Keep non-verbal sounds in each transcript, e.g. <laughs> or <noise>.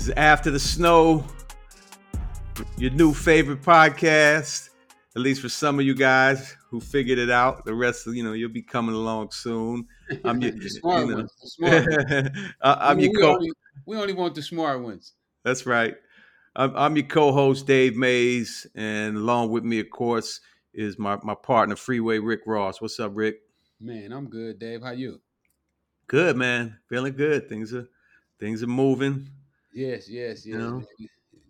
This is After the Snow, your new favorite podcast, at least for some of you guys who figured it out. The rest of you know, you'll be coming along soon. I'm <laughs> your, the smart you know. ones. The smart ones. <laughs> I- I'm we, your co. only, we only want the smart ones. That's right. I'm, I'm your co-host Dave Mays, and along with me, of course, is my my partner Freeway Rick Ross. What's up, Rick? Man, I'm good, Dave. How you? Good, man. Feeling good. Things are things are moving. Yes, yes, yes. You know?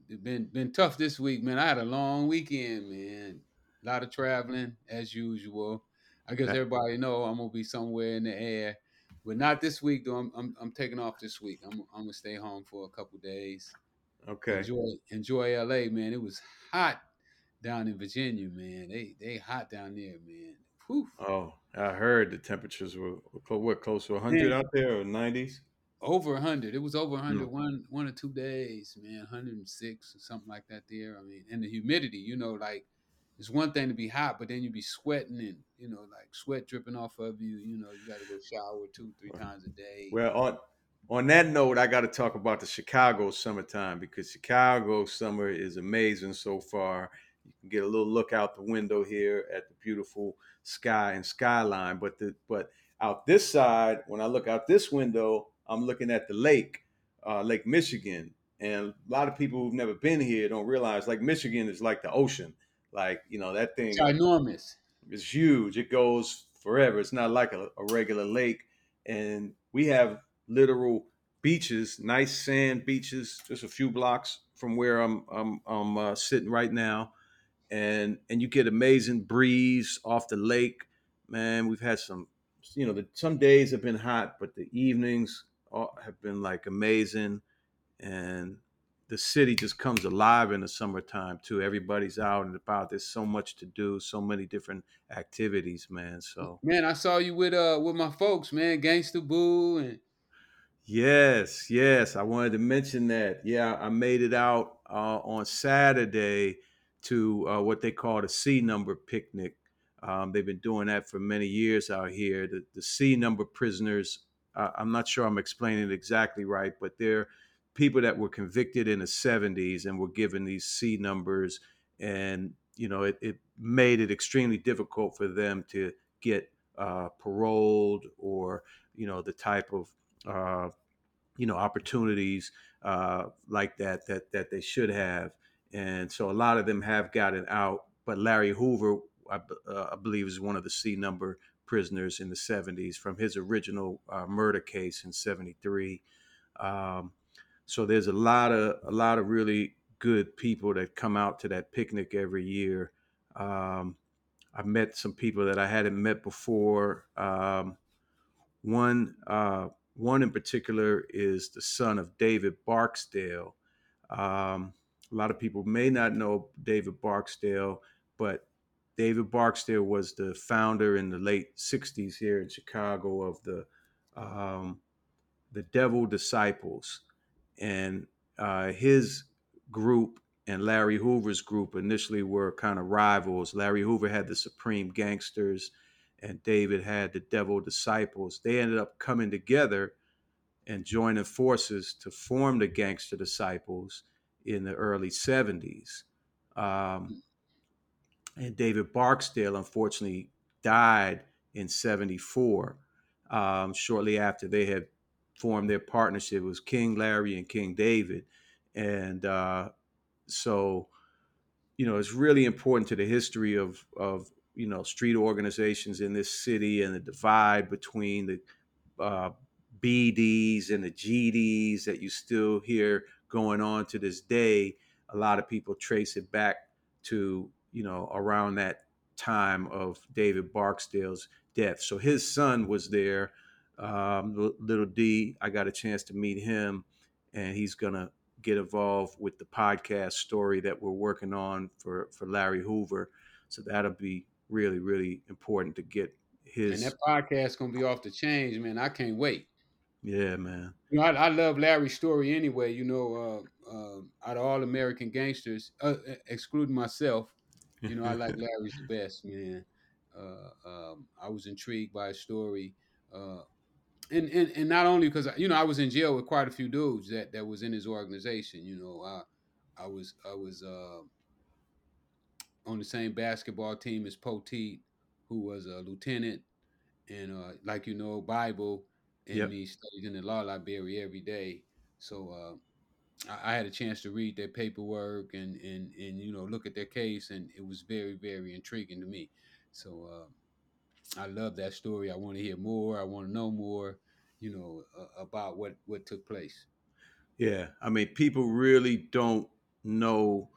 It's been been tough this week, man. I had a long weekend, man. A lot of traveling as usual. I guess everybody know I'm gonna be somewhere in the air, but not this week though. I'm I'm, I'm taking off this week. I'm I'm gonna stay home for a couple days. Okay. Enjoy enjoy LA, man. It was hot down in Virginia, man. They they hot down there, man. Whew. Oh, I heard the temperatures were were what close to 100 Yeah. out there or 90s. Over 100. It was over 100 Mm. one one or two days, man. 106 or something like that there. I mean, and the humidity, you know, like it's one thing to be hot, but then you be sweating and, you know, like sweat dripping off of you. You know, you got to go shower two, three times a day. Well, on on that note, I got to talk about the Chicago summertime because Chicago summer is amazing so far. You can get a little look out the window here at the beautiful sky and skyline, but the but out this side, when I look out this window, I'm looking at the lake, uh, Lake Michigan, and a lot of people who've never been here don't realize Lake Michigan is like the ocean, like you know that thing It's ginormous. it's huge. It goes forever. It's not like a, a regular lake. And we have literal beaches, nice sand beaches, just a few blocks from where I'm I'm, I'm uh, sitting right now, and and you get amazing breeze off the lake. Man, we've had some, you know, the, some days have been hot, but the evenings all, have been like amazing, and the city just comes alive in the summertime too. Everybody's out and about. There's so much to do, so many different activities, man. So Man, I saw you with uh with my folks, man. Gangsta Boo and yes, yes, I wanted to mention that. Yeah, I made it out uh, on Saturday to uh, what they call the C number picnic. Um, they've been doing that for many years out here. The, the C number prisoners. Uh, I'm not sure I'm explaining it exactly right, but they're people that were convicted in the 70s and were given these C numbers, and you know it, it made it extremely difficult for them to get uh, paroled or you know the type of uh, you know opportunities uh, like that that that they should have, and so a lot of them have gotten out. But Larry Hoover, I, uh, I believe, is one of the C number prisoners in the 70s from his original uh, murder case in 73. Um, so there's a lot of a lot of really good people that come out to that picnic every year. Um, I met some people that I hadn't met before. Um, one uh, one in particular is the son of David Barksdale. Um, a lot of people may not know David Barksdale, but David Barksdale was the founder in the late '60s here in Chicago of the um, the Devil Disciples, and uh, his group and Larry Hoover's group initially were kind of rivals. Larry Hoover had the Supreme Gangsters, and David had the Devil Disciples. They ended up coming together and joining forces to form the Gangster Disciples in the early 70s. Um, and David Barksdale, unfortunately, died in 74, um, shortly after they had formed their partnership. It was King Larry and King David. And uh, so, you know, it's really important to the history of, of, you know, street organizations in this city and the divide between the uh, BDs and the GDs that you still hear going on to this day. A lot of people trace it back to, you know, around that time of David Barksdale's death. So his son was there, um, little D. I got a chance to meet him, and he's gonna get involved with the podcast story that we're working on for for Larry Hoover. So that'll be really really important to get his. and that podcast gonna be off the change, man. I can't wait. Yeah, man. You know, I, I love Larry's story anyway. You know, uh, uh, out of all American gangsters, uh, excluding myself, you know, I like <laughs> Larry's the best, man. Uh, um, I was intrigued by his story, uh, and, and and not only because you know I was in jail with quite a few dudes that that was in his organization. You know, I I was I was uh, on the same basketball team as Poteet, who was a lieutenant, and uh, like you know, Bible and Yep. me studied in the law library every day. So uh, I, I had a chance to read their paperwork and and and you know look at their case, and it was very very intriguing to me. So uh, I love that story. I want to hear more. I want to know more. You know uh, about what what took place. Yeah. I mean, people really don't know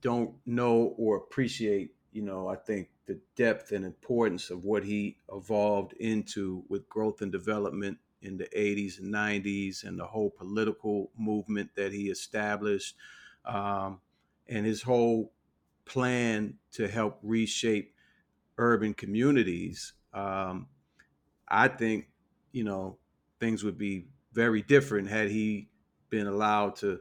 don't know or appreciate, you know, I think the depth and importance of what he evolved into with growth and development in the 80s and 90s and the whole political movement that he established um, and his whole plan to help reshape urban communities. Um, I think, you know, things would be very different had he been allowed to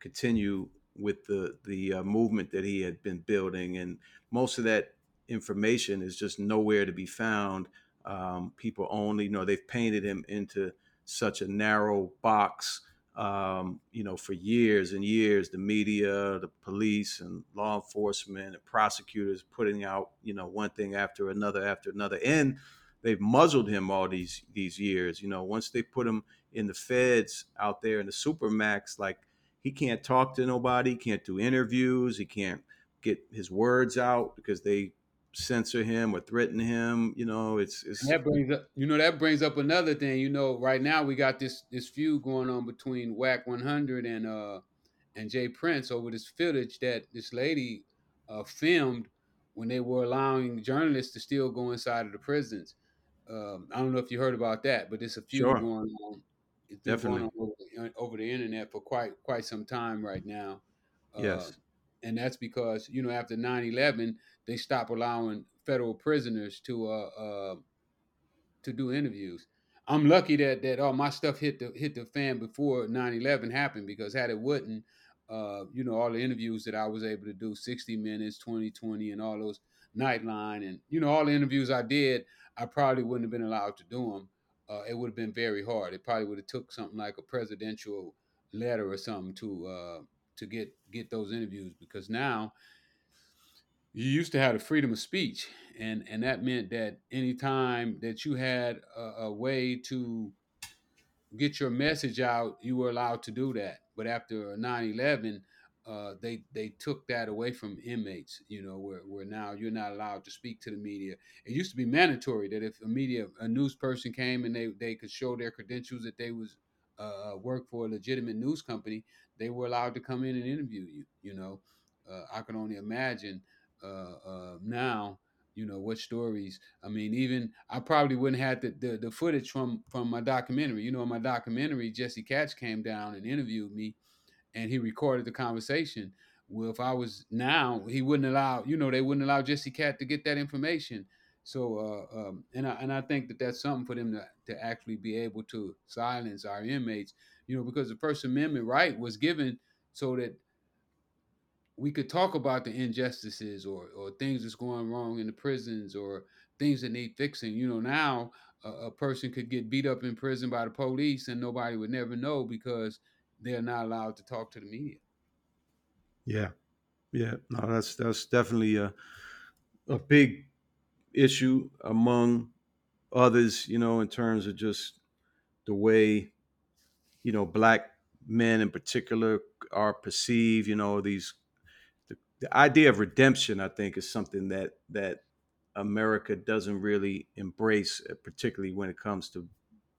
continue with the the uh, movement that he had been building, and most of that information is just nowhere to be found. Um, people only you know they've painted him into such a narrow box. Um, you know, for years and years, the media, the police, and law enforcement and prosecutors putting out you know one thing after another after another, and they've muzzled him all these these years. You know, once they put him in the feds out there in the supermax, like he can't talk to nobody, can't do interviews, he can't get his words out because they censor him or threaten him. You know, it's it's that brings up, you know, that brings up another thing. You know, right now we got this this feud going on between Wack 100 and uh and J. Prince over this footage that this lady uh filmed when they were allowing journalists to still go inside of the prisons. Um, I don't know if you heard about that, but there's a feud sure, going on. It's been going definitely, on over the, uh, over the internet for quite quite some time right now, uh, yes, and that's because you know after 9-11, they stop allowing federal prisoners to uh, uh, to do interviews. I'm lucky that that all my stuff hit the hit the fan before 9/11 happened because had it wouldn't, uh, you know, all the interviews that I was able to do, 60 minutes, 2020, and all those Nightline, and you know, all the interviews I did, I probably wouldn't have been allowed to do them. Uh, it would have been very hard. It probably would have took something like a presidential letter or something to uh, to get get those interviews because now you used to have the freedom of speech and and that meant that anytime that you had a, a way to get your message out you were allowed to do that. But after 9-11 uh, they they took that away from inmates you know where, where now you're not allowed to speak to the media. It used to be mandatory that if a media a news person came and they, they could show their credentials that they was uh, work for a legitimate news company they were allowed to come in and interview you you know? Uh, i can only imagine uh, uh, now you know what stories i mean even i probably wouldn't have the, the, the footage from from my documentary. You know in my documentary jesse katz came down and interviewed me and he recorded the conversation. Well if i was now he wouldn't allow you know they wouldn't allow jesse katz to get that information. So uh, um, and, I, and i think that that's something for them to, to actually be able to silence our inmates you know because the first amendment right was given so that we could talk about the injustices or or things that's going wrong in the prisons or things that need fixing. You know, now a, a person could get beat up in prison by the police and nobody would never know because they're not allowed to talk to the media. yeah, yeah. No, that's that's definitely a a big issue among others. You know, in terms of just the way you know black men in particular are perceived. You know, these the, idea of redemption, I think, is something that that America doesn't really embrace, uh, particularly when it comes to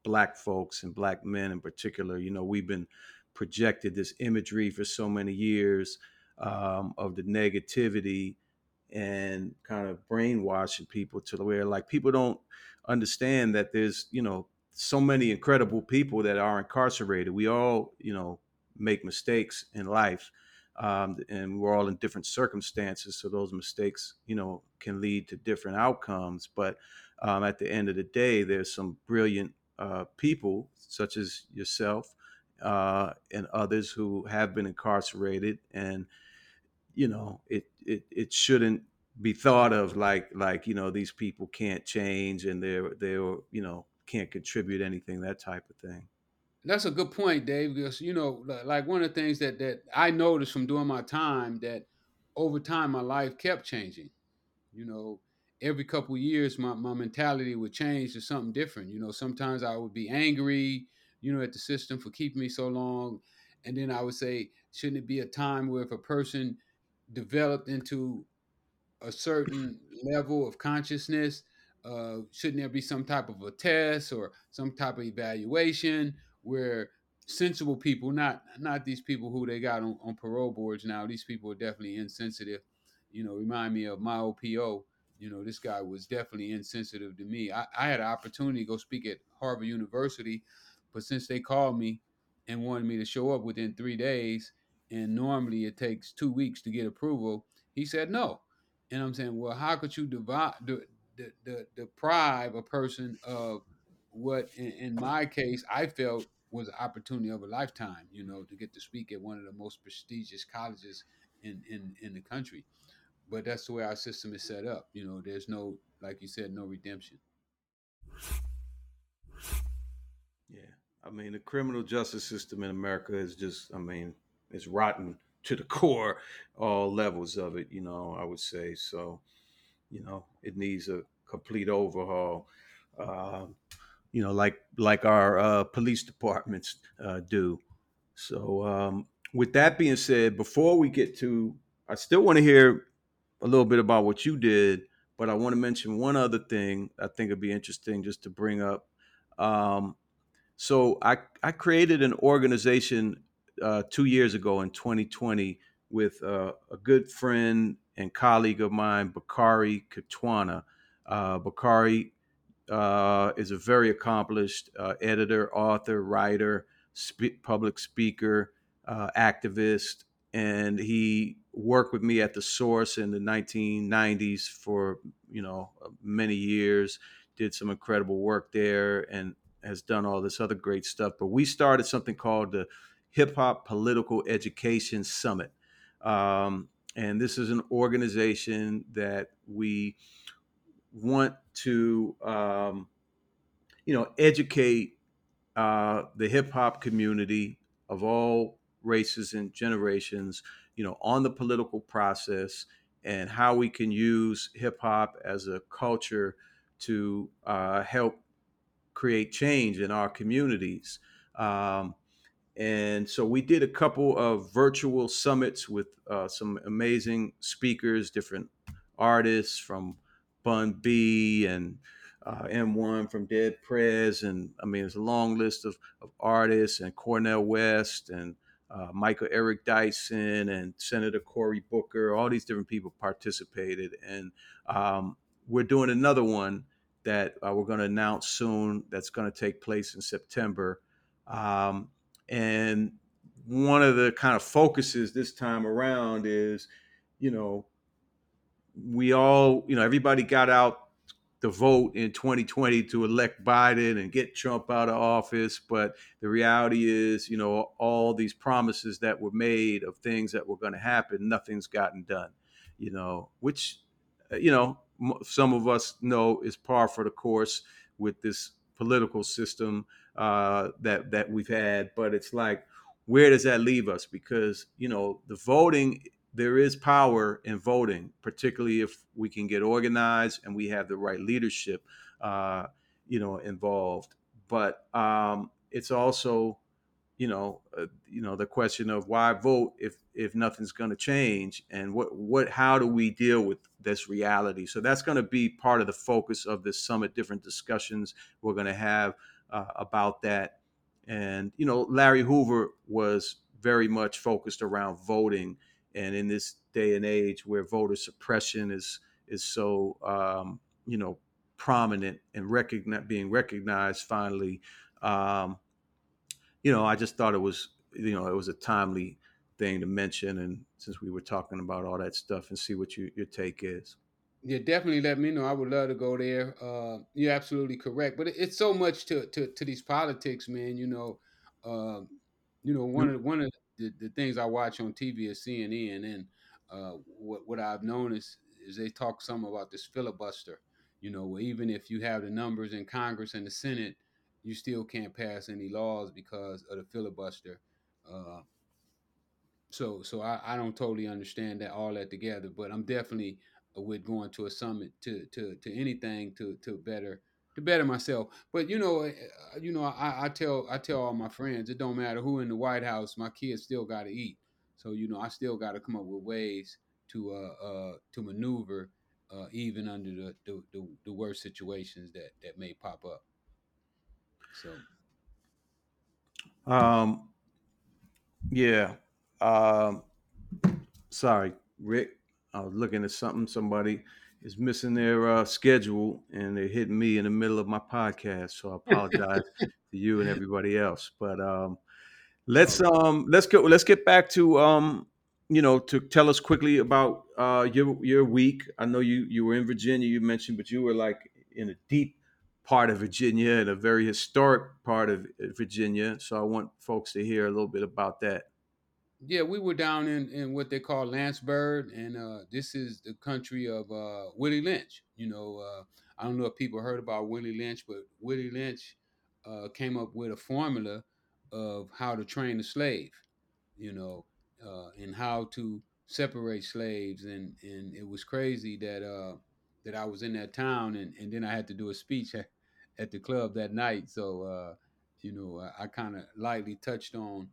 black folks and black men in particular. You know, we've been projected this imagery for so many years um, of the negativity and kind of brainwashing people to the where like people don't understand that there's you know so many incredible people that are incarcerated. We all you know make mistakes in life um, and we're all in different circumstances so those mistakes you know can lead to different outcomes but um, at the end of the day there's some brilliant uh, people such as yourself uh, and others who have been incarcerated, and you know, it it it shouldn't be thought of like like you know these people can't change and they're they're you know can't contribute anything that type of thing. That's a good point, Dave. Because you know, like one of the things that that I noticed from doing my time that over time my life kept changing. You know, every couple years my, my mentality would change to something different. You know, sometimes I would be angry, you know, at the system for keeping me so long. And then I would say, shouldn't it be a time where if a person developed into a certain level of consciousness, uh, shouldn't there be some type of a test or some type of evaluation where sensible people, not not these people who they got on, on parole boards now, these people are definitely insensitive. You know, remind me of my OPO. You know, this guy was definitely insensitive to me. I, I had an opportunity to go speak at Harvard University, but since they called me and wanted me to show up within three days, and normally it takes two weeks to get approval, he said no. And I'm saying, well, how could you divide, de, de, de, deprive a person of what, in, in my case, I felt was an opportunity of a lifetime, you know, to get to speak at one of the most prestigious colleges in, in, in the country. But that's the way our system is set up. You know, there's no, like you said, no redemption. Yeah. I mean, the criminal justice system in America is just, I mean, it's rotten to the <laughs> core, all levels of it, you know, I would say. So, you know, it needs a complete overhaul. Uh, you know, like like our uh, police departments uh, do. So, um, with that being said, before we get to, I still want to hear a little bit about what you did, but I want to mention one other thing I think it'd be interesting just to bring up. Um, so, I I created an organization uh, two years ago in 2020 with uh, a good friend and colleague of mine, Bakari Kitwana. Uh, Bakari uh, is a very accomplished uh, editor, author, writer, public speaker, uh, activist, and he worked with me at the Source in the 1990s for you know many years. Did some incredible work there, and has done all this other great stuff. But we started something called the Hip Hop Political Education Summit. Um, and this is an organization that we want to, um, you know, educate uh, the hip hop community of all races and generations, you know, on the political process and how we can use hip hop as a culture to uh, help create change in our communities. Um, and so we did a couple of virtual summits with uh, some amazing speakers, different artists from Bun B and uh, M1 from Dead Prez. And I mean, there's a long list of, of artists and Cornel West and uh, Michael Eric Dyson and Senator Cory Booker. All these different people participated. And um, we're doing another one that uh, we're going to announce soon that's going to take place in September. Um, and one of the kind of focuses this time around is, you know, we all, you know, everybody got out the vote in 2020 to elect Biden and get Trump out of office. But the reality is, you know, all these promises that were made of things that were going to happen, nothing's gotten done, you know, which, uh, you know, some of us know is par for the course with this political system uh, that that we've had. But it's like, where does that leave us? Because you know, the voting, there is power in voting, particularly if we can get organized and we have the right leadership, uh, you know, involved. But um, it's also you know, uh, you know, the question of why vote if if nothing's going to change, and what what how do we deal with this reality? So that's going to be part of the focus of this summit. Different discussions we're going to have uh, about that, and you know, Larry Hoover was very much focused around voting, and in this day and age where voter suppression is is so um, you know prominent and recogni- being recognized finally. Um, you know, I just thought it was, you know, it was a timely thing to mention. And since we were talking about all that stuff and see what you, your take is. Yeah, definitely let me know. I would love to go there. Uh, you're absolutely correct, but it's so much to, to to these politics, man. You know, uh, you know one of the, one of the, the things I watch on TV is CNN, and uh, what what I've noticed is they talk some about this filibuster. You know, even if you have the numbers in Congress and the Senate, you still can't pass any laws because of the filibuster. Uh, so so I, I don't totally understand that all that together, but I'm definitely with going to a summit to to to anything to to better to better myself. But you know, uh, you know, I, I tell I tell all my friends it don't matter who in the White House, my kids still got to eat. So you know, I still got to come up with ways to uh, uh to maneuver uh, even under the, the, the the worst situations that that may pop up. So, um, yeah. Um, sorry, Rick. I was looking at something. Somebody is missing their uh, schedule, and they're hitting me in the middle of my podcast. So I apologize <laughs> to you and everybody else. But um, let's um, let's go. Let's get back to um, you know, to tell us quickly about uh, your your week. I know you you were in Virginia. You mentioned, but you were like in a deep part of Virginia and a very historic part of Virginia. So I want folks to hear a little bit about that. Yeah, we were down in, in what they call Lynchburg, and uh, this is the country of uh, Willie Lynch. You know, uh, I don't know if people heard about Willie Lynch, but Willie Lynch uh, came up with a formula of how to train a slave. You know, uh, and how to separate slaves, and and it was crazy that uh, that I was in that town, and, and then I had to do a speech at, at the club that night. So you know, I, I kind of lightly touched on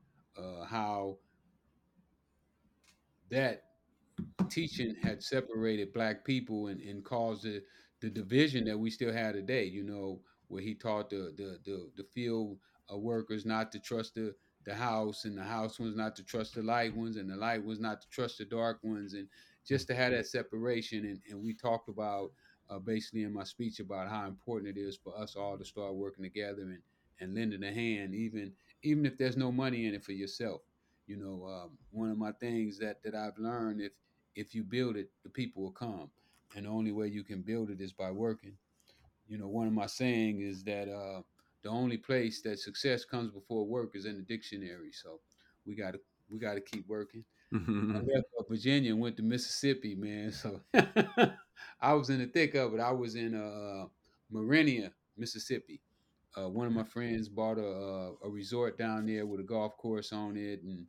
how that teaching had separated black people and, and caused the, the division that we still have today, you know, where he taught the the the, the field workers not to trust the the house and the house ones not to trust the light ones and the light ones not to trust the dark ones. And just to have that separation and, and we talked about uh, basically in my speech about how important it is for us all to start working together and, and lending a hand even even if there's no money in it for yourself you know, um, one of my things that that I've learned if if you build it, the people will come, and the only way you can build it is by working. You know, one of my saying is that uh, the only place that success comes before work is in the dictionary. So we got to we got to keep working. I <laughs> left Virginia and went to Mississippi, man. So <laughs> I was in the thick of it. I was in uh, Meridian, Mississippi uh, one of my friends bought a, a resort down there with a golf course on it, and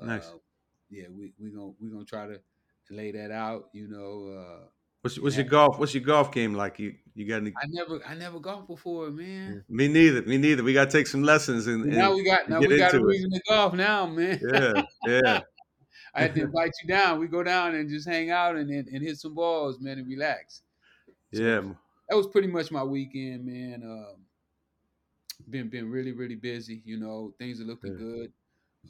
uh, nice. Yeah, we we gonna we gonna try to, to lay that out. You know. Uh, what's what's your golf What's your golf game like? You you got any? I never I never golfed before, man. Me neither. Me neither. We got to take some lessons and, and now we got now we got a reason to golf now, man. Yeah, yeah. <laughs> I had to invite you down. We go down and just hang out and, and, and hit some balls, man, and relax. So yeah. That was pretty much my weekend, man. Um, been been really really busy. You know, things are looking yeah. good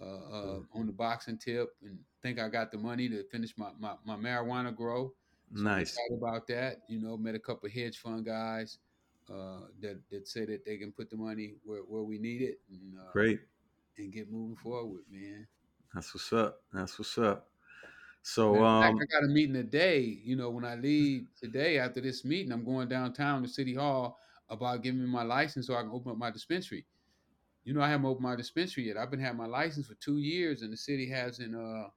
uh, uh, on the boxing tip, and think I got the money to finish my my, my marijuana grow. So nice. about that. You know, met a couple hedge fund guys uh, that that say that they can put the money where, where we need it. And, uh, Great. And get moving forward, man. That's what's up. That's what's up. So um, I got a meeting today. You know, when I leave today after this meeting, I'm going downtown to City Hall about giving me my license so I can open up my dispensary. You know, I haven't opened my dispensary yet. I've been having my license for two years, and the city hasn't uh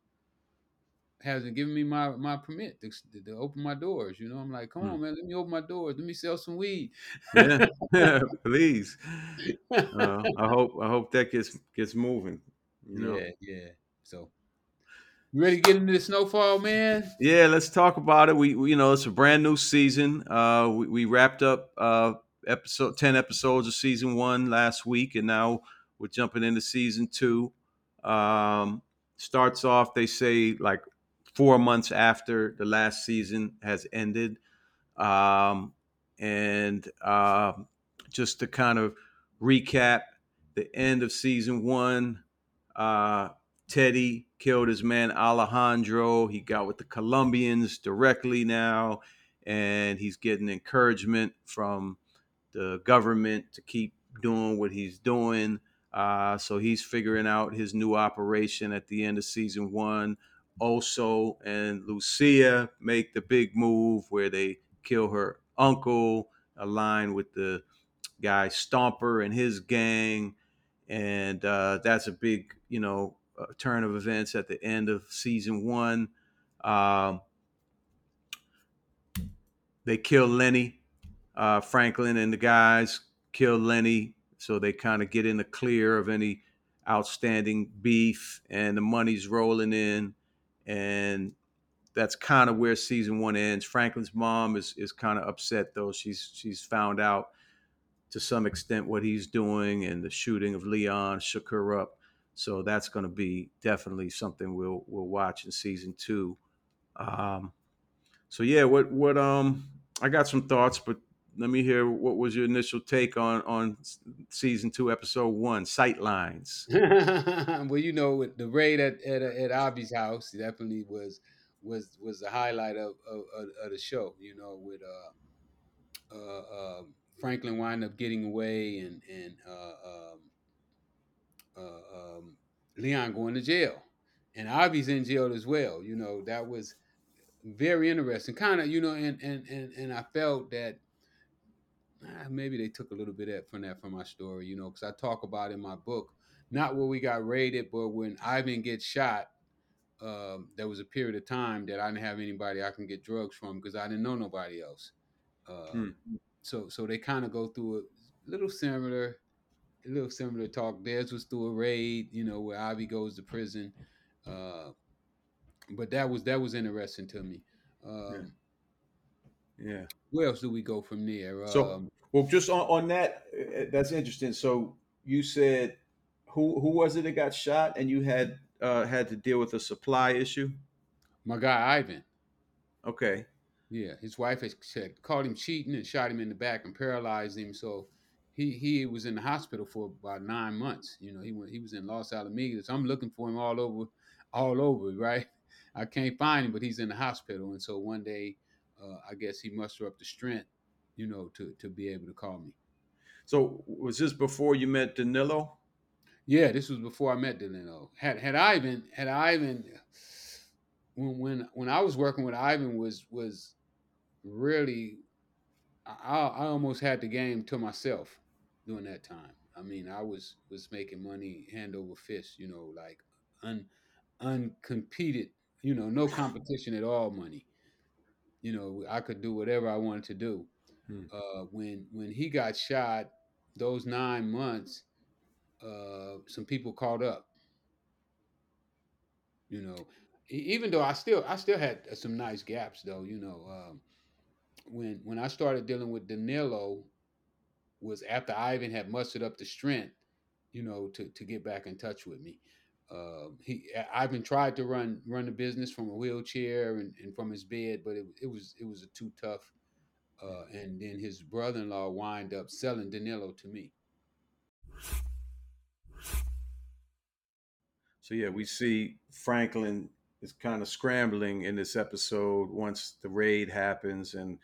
hasn't given me my my permit to, to open my doors. You know, I'm like, come hmm. on, man, let me open my doors. Let me sell some weed. yeah, <laughs> <laughs> please. Uh, <laughs> I hope I hope that gets gets moving. You know? Yeah, yeah. So you ready to get into the snowfall, man? Yeah, let's talk about it. We, we you know, it's a brand new season. Uh, we, we wrapped up uh, episode 10 episodes of season one last week and now we're jumping into season two. Um, starts off they say like four months after the last season has ended. Um, and uh, just to kind of recap the end of season one uh, teddy killed his man alejandro. He got with the colombians directly now and he's getting encouragement from the government to keep doing what he's doing. Uh, so he's figuring out his new operation at the end of season one. Also, and Lucia make the big move where they kill her uncle, align with the guy Stomper and his gang, and uh, that's a big, you know, uh, turn of events at the end of season one. Um, they kill Lenny, uh, Franklin, and the guys kill Lenny, so they kind of get in the clear of any outstanding beef, and the money's rolling in, and that's kind of where season one ends. Franklin's mom is is kind of upset though. She's she's found out to some extent what he's doing, and the shooting of Leon shook her up. So that's going to be definitely something we'll we'll watch in season two. Um, so yeah, what what um I got some thoughts, but let me hear what was your initial take on on season two, episode one, Sightlines. <laughs> well, you know, the raid at at, at Avi's house definitely was was was the highlight of of, of the show. You know, with uh, uh, uh, Franklin wind up getting away and and uh, um, uh, um, Leon going to jail, and Avi's in jail as well. You know, that was very interesting. Kind of, you know, and and and and I felt that maybe they took a little bit from that from my story, you know, because I talk about in my book not where we got raided, but when Ivan gets shot. Um, there was a period of time that I didn't have anybody I can get drugs from because I didn't know nobody else. Uh, hmm. So so they kind of go through a little similar, a little similar talk. Theirs was through a raid, you know, where Avi goes to prison. Uh, but that was that was interesting to me. Um, yeah. Yeah. Where else do we go from there? So, um, well, just on, on that, uh, that's interesting. So you said who who was it that got shot, and you had uh, had to deal with a supply issue. My guy Ivan. Okay. Yeah, his wife had said, called him cheating and shot him in the back and paralyzed him. So he he was in the hospital for about nine months. You know, he went he was in Los Alamitos. I'm looking for him all over, all over, right? I can't find him, but he's in the hospital. And so one day, uh, I guess he mustered up the strength, you know, to to be able to call me. So was this before you met Danilo? Yeah, this was before I met Danilo. Had had Ivan had Ivan when when when I was working with Ivan was was really I, I almost had the game to myself during that time. I mean, I was was making money hand over fist, you know, like un uncompeted you know, no competition at all money. You know, I could do whatever I wanted to do. Hmm. Uh, when when he got shot, those nine months, uh, some people caught up. You know, even though I still I still had some nice gaps though. You know, um, when when I started dealing with Danilo, was after Ivan had mustered up the strength, you know, to to get back in touch with me. Uh, he Ivan tried to run run the business from a wheelchair and, and from his bed, but it, it was it was too tough. Uh, and then his brother-in-law wind up selling Danilo to me. So yeah, we see Franklin is kind of scrambling in this episode once the raid happens, and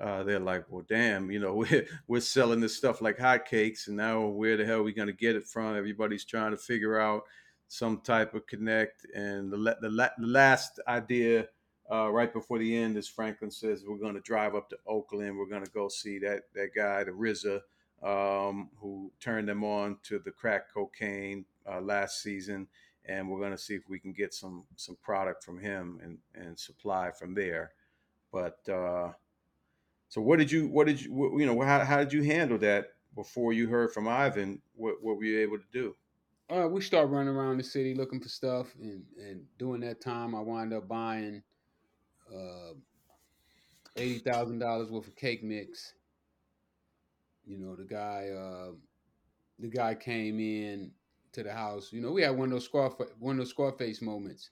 uh, they're like, "Well, damn, you know, <laughs> we're we're selling this stuff like hotcakes, and now where the hell are we going to get it from?" Everybody's trying to figure out some type of connect. And the, the, the last idea uh, right before the end is Franklin says we're going to drive up to Oakland. We're going to go see that that guy, the RZA, um, who turned them on to the crack cocaine uh, last season, and we're going to see if we can get some some product from him and and supply from there. But uh, so, what did you what did you you know how how did you handle that before you heard from Ivan? What what were you able to do? Uh, we start running around the city looking for stuff, and and during that time, I wind up buying uh, eighty thousand dollars worth of cake mix. You know, the guy, uh, the guy came in to the house. You know, we had one of those scar one of those Scarface moments.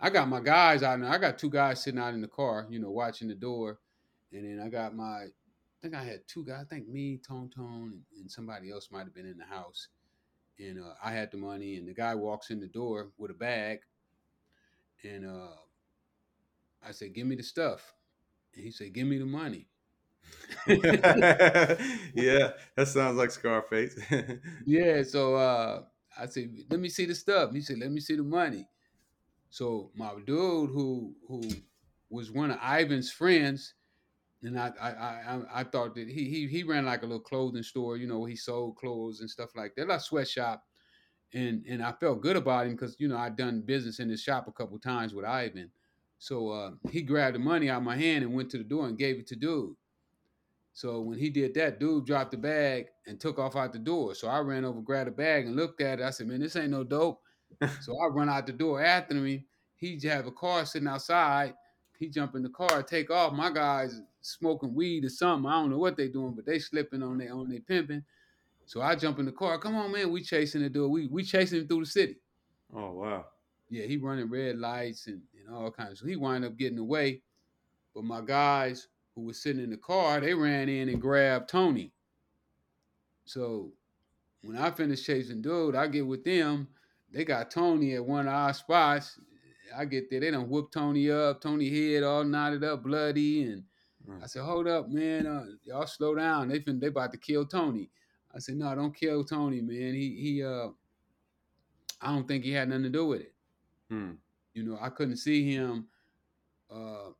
I got my guys out, and I got two guys sitting out in the car, you know, watching the door, and then I got my, I think I had two guys. I think me, Tone Tone, and somebody else might have been in the house and uh, I had the money, and the guy walks in the door with a bag, and uh, I said, "Give me the stuff," and he said, "Give me the money." <laughs> yeah, that sounds like Scarface. <laughs> yeah, so uh, I said, "Let me see the stuff." He said, "Let me see the money." So my dude who who was one of Ivan's friends, and I I I, I thought that he he he ran like a little clothing store, you know, he sold clothes and stuff like that, like sweatshop. And and I felt good about him because you know I'd done business in his shop a couple times with Ivan. So uh, he grabbed the money out of my hand and went to the door and gave it to dude. So when he did that, dude dropped the bag and took off out the door. So I ran over, grabbed the bag, and looked at it. I said, "Man, this ain't no dope." <laughs> so I run out the door after him. He have a car sitting outside. He jump in the car, take off. My guys smoking weed or something. I don't know what they doing, but they slipping on their on their pimping. So I jump in the car. Come on, man, we chasing the dude. We we chasing him through the city. Oh wow. Yeah, he running red lights and, and all kinds. So he wind up getting away. But my guys who was sitting in the car, they ran in and grabbed Tony. So when I finished chasing dude, I get with them. They got Tony at one of our spots. I get there, they done whoop Tony up, Tony head all knotted up, bloody, and I said, "Hold up, man, uh, y'all slow down. They fin- they about to kill Tony." I said, "No, don't kill Tony, man. He he uh, I don't think he had nothing to do with it. Hmm. You know, I couldn't see him uh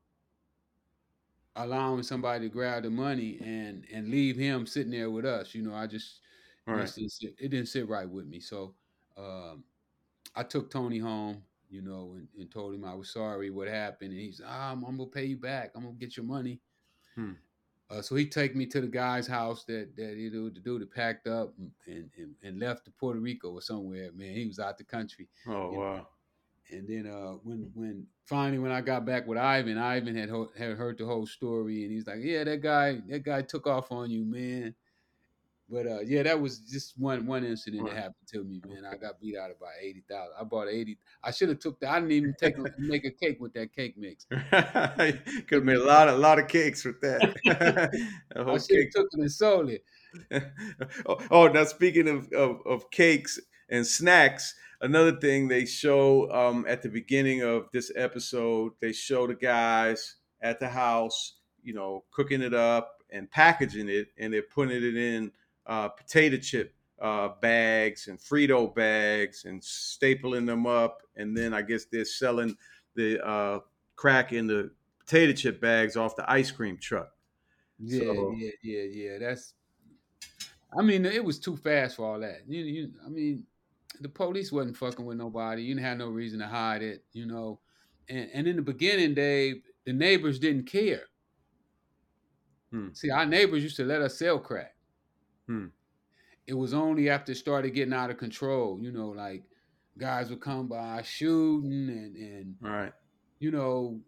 allowing somebody to grab the money and and leave him sitting there with us. You know, I just All it, right. didn't sit, it didn't sit right with me. So um, I took Tony home, you know, and, and told him I was sorry what happened. And he's, ah, I'm, I'm gonna pay you back. I'm gonna get your money. Hmm. Uh, so he take me to the guy's house that that you know the dude that packed up and, and and left to Puerto Rico or somewhere. Man, he was out the country. Oh And- wow. And then uh, when when finally when I got back with Ivan, Ivan had ho- had heard the whole story, and he's like, "Yeah, that guy that guy took off on you, man." But uh, yeah, that was just one one incident that happened to me, man. I got beat out about eighty thousand. I bought eighty. I should have took that. I didn't even take a, <laughs> make a cake with that cake mix. <laughs> Could have made a lot of lot of cakes with that. <laughs> A I should have took it and sold it. oh, oh, now speaking of, of, of cakes and snacks, another thing they show um, at the beginning of this episode, they show the guys at the house, you know, cooking it up and packaging it, and they're putting it in uh, potato chip uh, bags and Frito bags and stapling them up, and then I guess they're selling the uh, crack in the potato chip bags off the ice cream truck. Yeah, So- yeah, yeah, yeah. That's. I mean, it was too fast for all that. You, you. I mean, the police wasn't fucking with nobody. You didn't have no reason to hide it. You know, and and in the beginning, Dave, the neighbors didn't care. Hmm. See, our neighbors used to let us sell crack. Hmm. It was only after it started getting out of control. You know, like guys would come by shooting and and right. you know,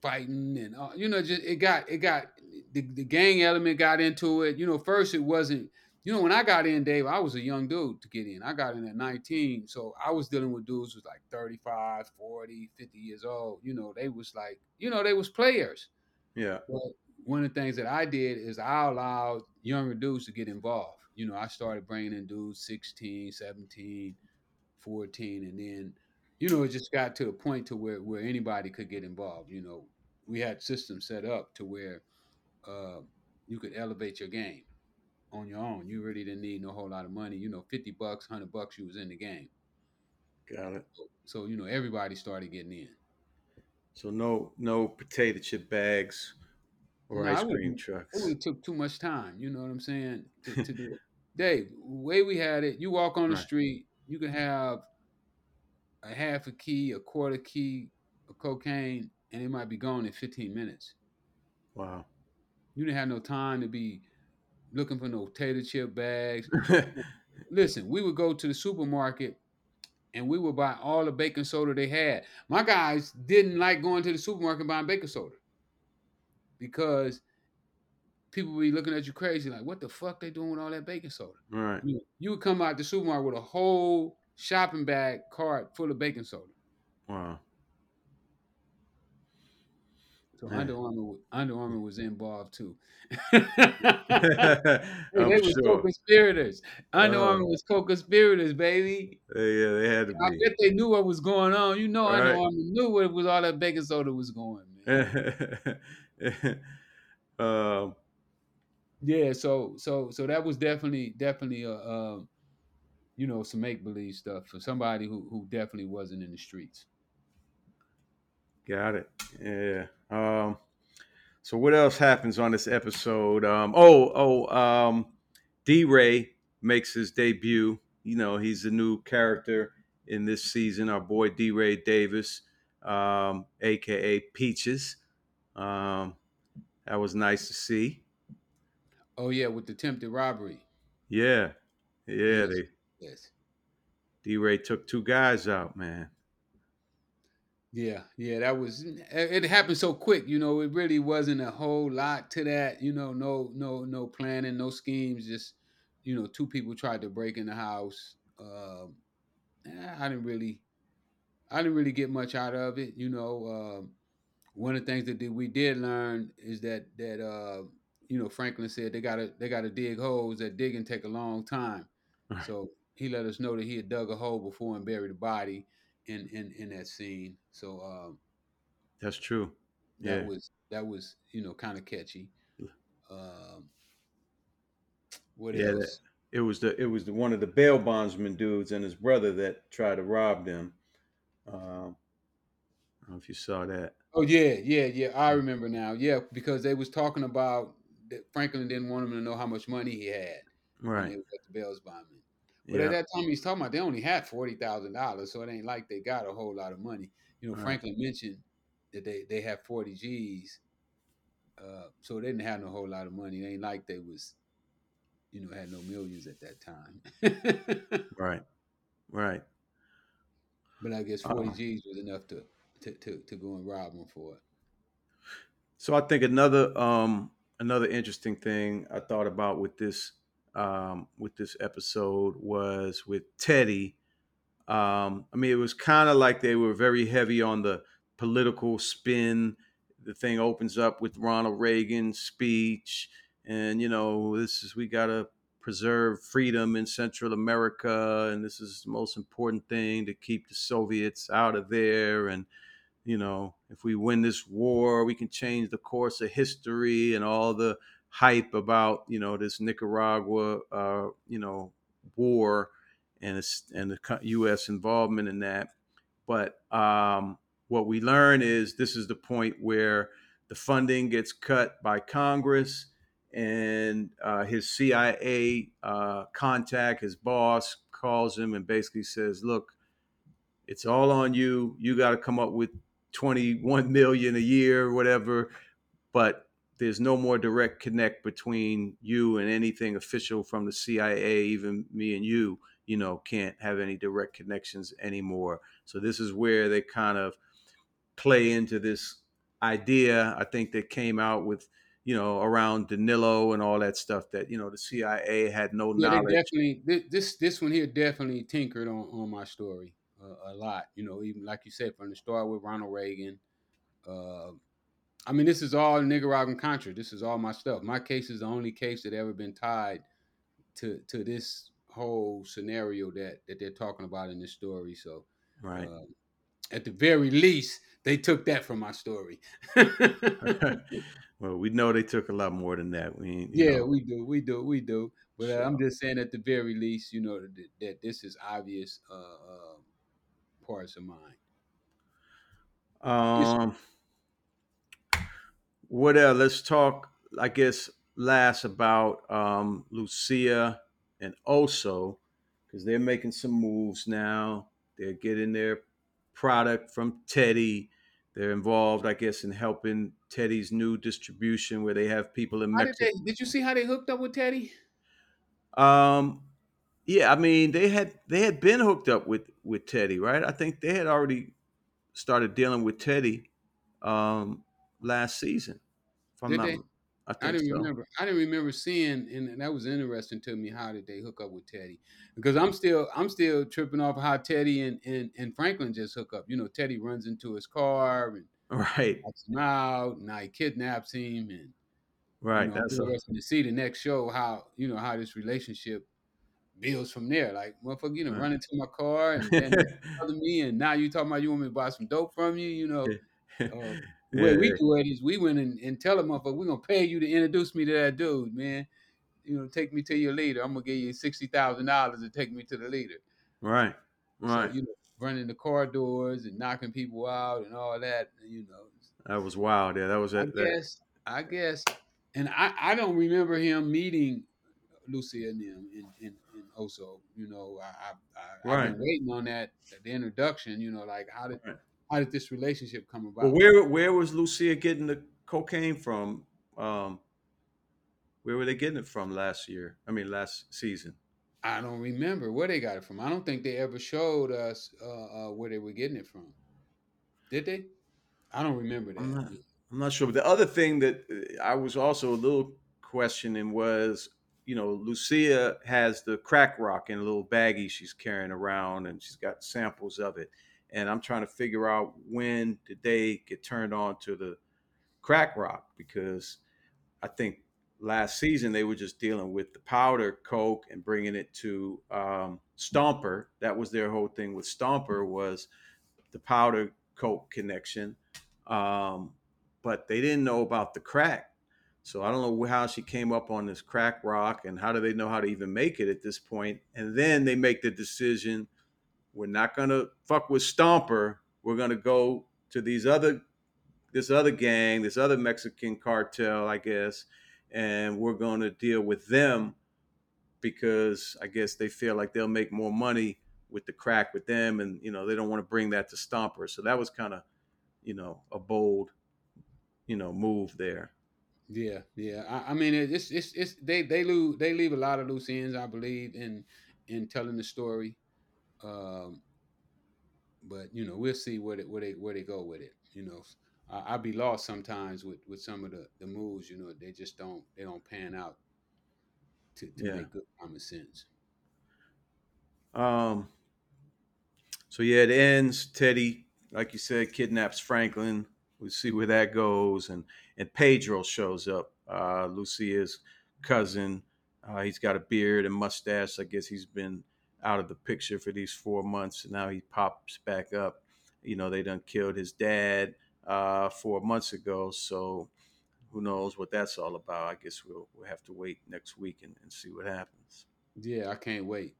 fighting and uh, you know, just it got it got the, the gang element got into it. You know, first it wasn't. You know, when I got in, Dave, I was a young dude to get in. I got in at 19, so I was dealing with dudes who was like 35, 40, 50 years old. You know, they was like, you know, they was players. Yeah. But one of the things that I did is I allowed younger dudes to get involved. You know, I started bringing in dudes 16, 17, 14, and then, you know, it just got to a point to where, where anybody could get involved. You know, we had systems set up to where uh, you could elevate your game on your own. You really didn't need no whole lot of money. You know, 50 bucks, 100 bucks, you was in the game. Got it. So, you know, everybody started getting in. So no no potato chip bags or No, ice cream trucks. It took too much time. You know what I'm saying? To, <laughs> to do it. Dave, the way we had it, you walk on the Right. street, you can have a half a key, a quarter key of cocaine, and it might be gone in 15 minutes. Wow. You didn't have no time to be looking for no potato chip bags. <laughs> Listen, we would go to the supermarket and we would buy all the baking soda they had. My guys didn't like going to the supermarket buying baking soda because people be looking at you crazy, like, what the fuck they doing with all that baking soda? Right. You, you would come out the supermarket with a whole shopping bag cart full of baking soda. Wow. So Man. Under Armour, Under Armour was involved too. <laughs> <laughs> They was sure. co-conspirators. Under Oh. Armour was co-conspirators, baby. Yeah, yeah, they had to I be. bet they knew what was going on. You know, Under Armour knew what was all that baking soda was going, man. <laughs> <laughs> um, yeah, so so so that was definitely definitely a um, you know some make believe stuff for somebody who who definitely wasn't in the streets. Got it. Yeah. Um, so what else happens on this episode? Um, oh, oh, um, D Ray makes his debut. You know, he's a new character in this season. Our boy D Ray Davis, um, aka Peaches. Um, that was nice to see. Oh yeah, with the attempted robbery. Yeah, yeah. Yes. They Yes. D Ray took two guys out, man. Yeah, yeah, that was it happened so quick, you know, it really wasn't a whole lot to that, you know, no no no planning, no schemes, just you know, two people tried to break in the house. Um I didn't really I didn't really get much out of it, you know. Um one of the things that we did learn is that that uh you know, Franklin said they gotta they gotta dig holes that digging take a long time. Right. So he let us know that he had dug a hole before and buried the body in in in that scene. So um That's true. Yeah. that was that was you know kind of catchy. Um, what Yeah, that- else? It was the it was the one of the bail bondsman dudes and his brother that tried to rob them. Um, I don't know if you saw that. Oh yeah, yeah, yeah. I remember now. Yeah, because they was talking about that Franklin didn't want him to know how much money he had Right. they was at the Bells bombing. But Yeah. at that time he's talking about they only had forty thousand dollars, so it ain't like they got a whole lot of money. You know, Right. Franklin mentioned that they they had forty G's, uh, so they didn't have no whole lot of money. It ain't like they was, you know, had no millions at that time. <laughs> Right. Right. But I guess 40 Uh-uh. G's was enough to, to to to go and rob them for it. So I think another um another interesting thing I thought about with this um with this episode was with Teddy. Um I mean it was kind of like they were very heavy on the political spin. The thing opens up with Ronald Reagan's speech and you know this is we got to preserve freedom in Central America and this is the most important thing to keep the Soviets out of there and you know, if we win this war, we can change the course of history and all the hype about, you know, this Nicaragua, uh, you know, war and and the U.S. involvement in that. But um, what we learn is this is the point where the funding gets cut by Congress and uh, his CIA uh, contact, his boss, calls him and basically says, "Look, it's all on you. You got to come up with 21 million a year, or whatever. But there's no more direct connect between you and anything official from the CIA. Even me and you, you know, can't have any direct connections anymore. So this is where they kind of play into this idea. I think they came out with, you know, around Danilo and all that stuff that you know the CIA had no Yeah, knowledge. definitely this this one here definitely tinkered on on my story a lot. You know, even like you said from the start with Ronald Reagan. Uh, I mean, this is all Nicaraguan Contra. This is all my stuff. My case is the only case that ever been tied to to this whole scenario that that they're talking about in this story. So, Right. uh, at the very least, they took that from my story. <laughs> well, we know they took a lot more than that. We, Yeah, know, we do, we do, we do. But uh, I'm just saying, at the very least, you know that, that this is obvious uh, uh, parts of mine. Um, what else? Let's talk. I guess last about um, Lucia and Oso because they're making some moves now. They're getting their product from Teddy. They're involved, I guess, in helping Teddy's new distribution where they have people in How did Mexico. they? Did you see how they hooked up with Teddy? Um, yeah, I mean they had they had been hooked up with with Teddy, right? I think they had already started dealing with Teddy um last season. If I'm Did not, they? I I didn't so. remember. I didn't remember seeing, and that was interesting to me. How did they hook up with Teddy? Because I'm still, I'm still tripping off how Teddy and and, and Franklin just hook up. You know, Teddy runs into his car and <laughs> Right, him out. Now he kidnaps him, and right. you know, That's a, to see the next show how you know how this relationship builds from there. Like, motherfucker, you know, Right. run into my car and <laughs> then me, and now you talking about you want me to buy some dope from you. You know, uh, <laughs> the way Yeah, we do it is we went and, and tell a motherfucker we're gonna pay you to introduce me to that dude, man. You know, take me to your leader. I'm gonna give you sixty thousand dollars to take me to the leader. right, So right. you know, running the car doors and knocking people out and all that. You know, That was wild. Yeah, that was I it. that- guess, I guess, and I, I don't remember him meeting Lucia and them in, in, in Oso. You know, I, I, I I've Right. been waiting on that the introduction. You know, like how did Right. how did this relationship come about? Well, where where was Lucia getting the cocaine from? Um, where were they getting it from last year? I mean, last season. I don't remember where they got it from. I don't think they ever showed us uh, uh, where they were getting it from. Did they? I don't remember that. I'm not- I'm not sure. But the other thing that uh, I was also a little questioning was, you know, Lucia has the crack rock in a little baggie she's carrying around, and she's got samples of it. And I'm trying to figure out when did they get turned on to the crack rock because I think last season they were just dealing with the powder coke and bringing it to um, Stomper. That was their whole thing with Stomper was the powder coke connection. Um, but they didn't know about the crack. So I don't know how she came up on this crack rock and how do they know how to even make it at this point. And then they make the decision we're not going to fuck with Stomper. We're going to go to these other this other gang, this other Mexican cartel, I guess, and we're going to deal with them because I guess they feel like they'll make more money with the crack with them and you know, they don't want to bring that to Stomper. So that was kind of, you know, a bold you know move there. Yeah, yeah. I, I mean, it's it's it's they they lose they leave a lot of loose ends, I believe, in in telling the story. Um, but you know, we'll see where they where they where they go with it. You know, I, I'd be lost sometimes with with some of the the moves. You know, they just don't they don't pan out to, to Yeah. make good common sense. Um, so yeah, it ends. Teddy, like you said, kidnaps Franklin. We see where that goes, and and Pedro shows up. Uh, Lucia's cousin. Uh, he's got a beard and mustache. I guess he's been out of the picture for these four months. And now he pops back up. You know, they done killed his dad uh, four months ago. So who knows what that's all about? I guess we'll we'll have to wait next week and, and see what happens. Yeah, I can't wait.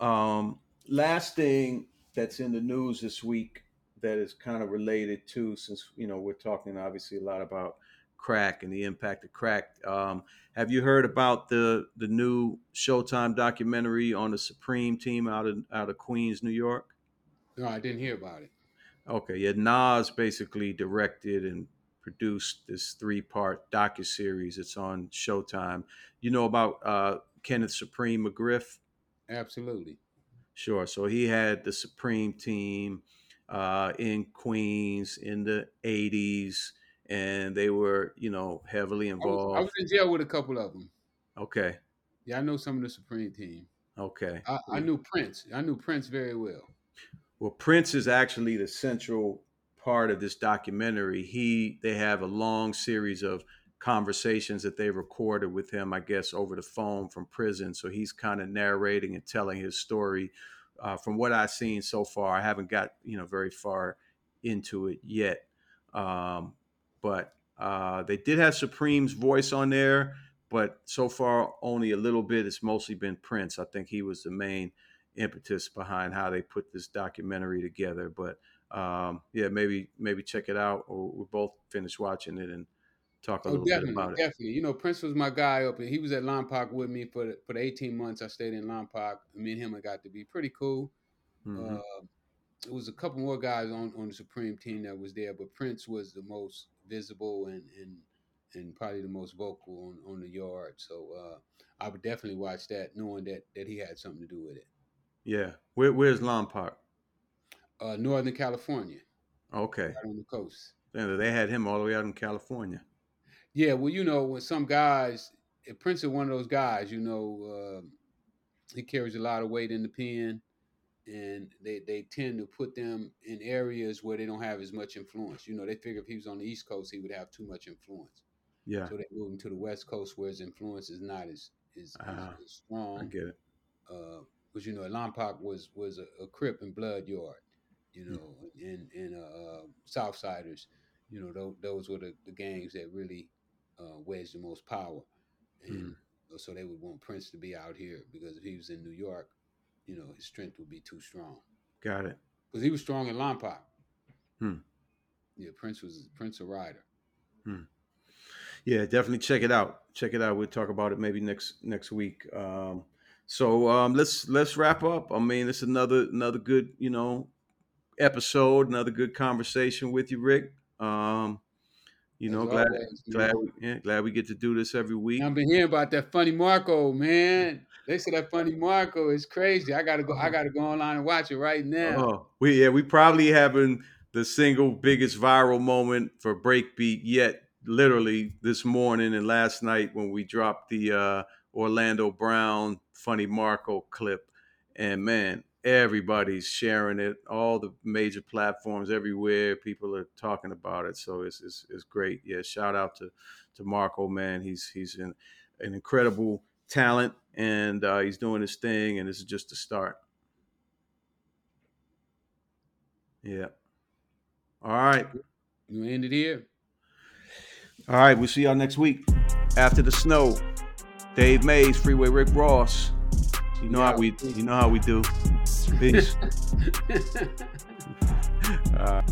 Um, last thing that's in the news this week that is kind of related to, since you know we're talking obviously a lot about crack and the impact of crack. Um, have you heard about the the new Showtime documentary on the Supreme team out of out of Queens, New York? No, I didn't hear about it. Okay, yeah, Nas basically directed and produced this three part docu series. It's on Showtime. You know about uh, Kenneth Supreme McGriff? Absolutely. Sure. So he had the Supreme team uh, in Queens in the 80s, and they were, you know, heavily I was, involved. I was in jail with a couple of them. Okay. Yeah, I know some of the Supreme team. Okay. I, I knew Prince. I knew Prince very well. Well, Prince is actually the central part of this documentary. He they have a long series of conversations that they recorded with him, I guess, over the phone from prison. So he's kind of narrating and telling his story. Uh, from what I've seen so far, I haven't got you know very far into it yet, um, but uh, they did have Supreme's voice on there. But so far, only a little bit. It's mostly been Prince. I think he was the main impetus behind how they put this documentary together. But um, yeah, maybe maybe check it out, or we'll both finish watching it and talk a Oh, little bit definitely, about it. definitely. You know, Prince was my guy up, and he was at Lompoc with me for the, for the 18 months I stayed in Lompoc. Me and him I got to be pretty cool. Mhm. Uh, it was a couple more guys on, on the Supreme team that was there, but Prince was the most visible and and and probably the most vocal on, on the yard. So uh, I would definitely watch that, knowing that that he had something to do with it. yeah, Where, where's Lompoc? Uh, Northern California, Okay, right on the coast. Then they had him all the way out in California. Yeah, well, you know, when some guys, if Prince is one of those guys, you know, um he carries a lot of weight in the pen, and they they tend to put them in areas where they don't have as much influence. You know, they figure if he was on the East Coast, he would have too much influence, Yeah, so they move him to the West Coast where his influence is not as is, as, as strong. I get it. Because you know, Lompoc was was a, a Crip and Blood yard, you Mm. know, and and uh, uh, Southsiders, you know, those, those were the, the gangs that really uh, wedged the most power, and Mhm. so they would want Prince to be out here because if he was in New York, you know, his strength would be too strong. Got it. Because he was strong in Lompoc. Hmm. Yeah, Prince was Prince a rider. Hmm. Yeah, definitely check it out. Check it out. We'll talk about it maybe next next week. Um, so um, let's let's wrap up. I mean, it's another another good you know episode, another good conversation with you, Rick. Um, you know, As glad always, glad we, yeah, glad we get to do this every week. I've been hearing about that funny Marco, man. <laughs> They say that funny Marco is crazy. I gotta go. I gotta go online and watch it right now. Oh, we yeah, we probably having the single biggest viral moment for Breakbeat yet. Literally this morning and last night when we dropped the uh, Orlando Brown funny Marco clip, and man, everybody's sharing it. All the major platforms everywhere, people are talking about it. So it's it's, it's great. Yeah, shout out to to Marco, man. He's he's an, an incredible talent, and uh, he's doing his thing, and this is just the start. Yeah. All right. You end it here. All right. We'll see y'all next week after the snow. Dave Mays, Freeway Rick Ross. You know how we you know how we do. Peace. All right.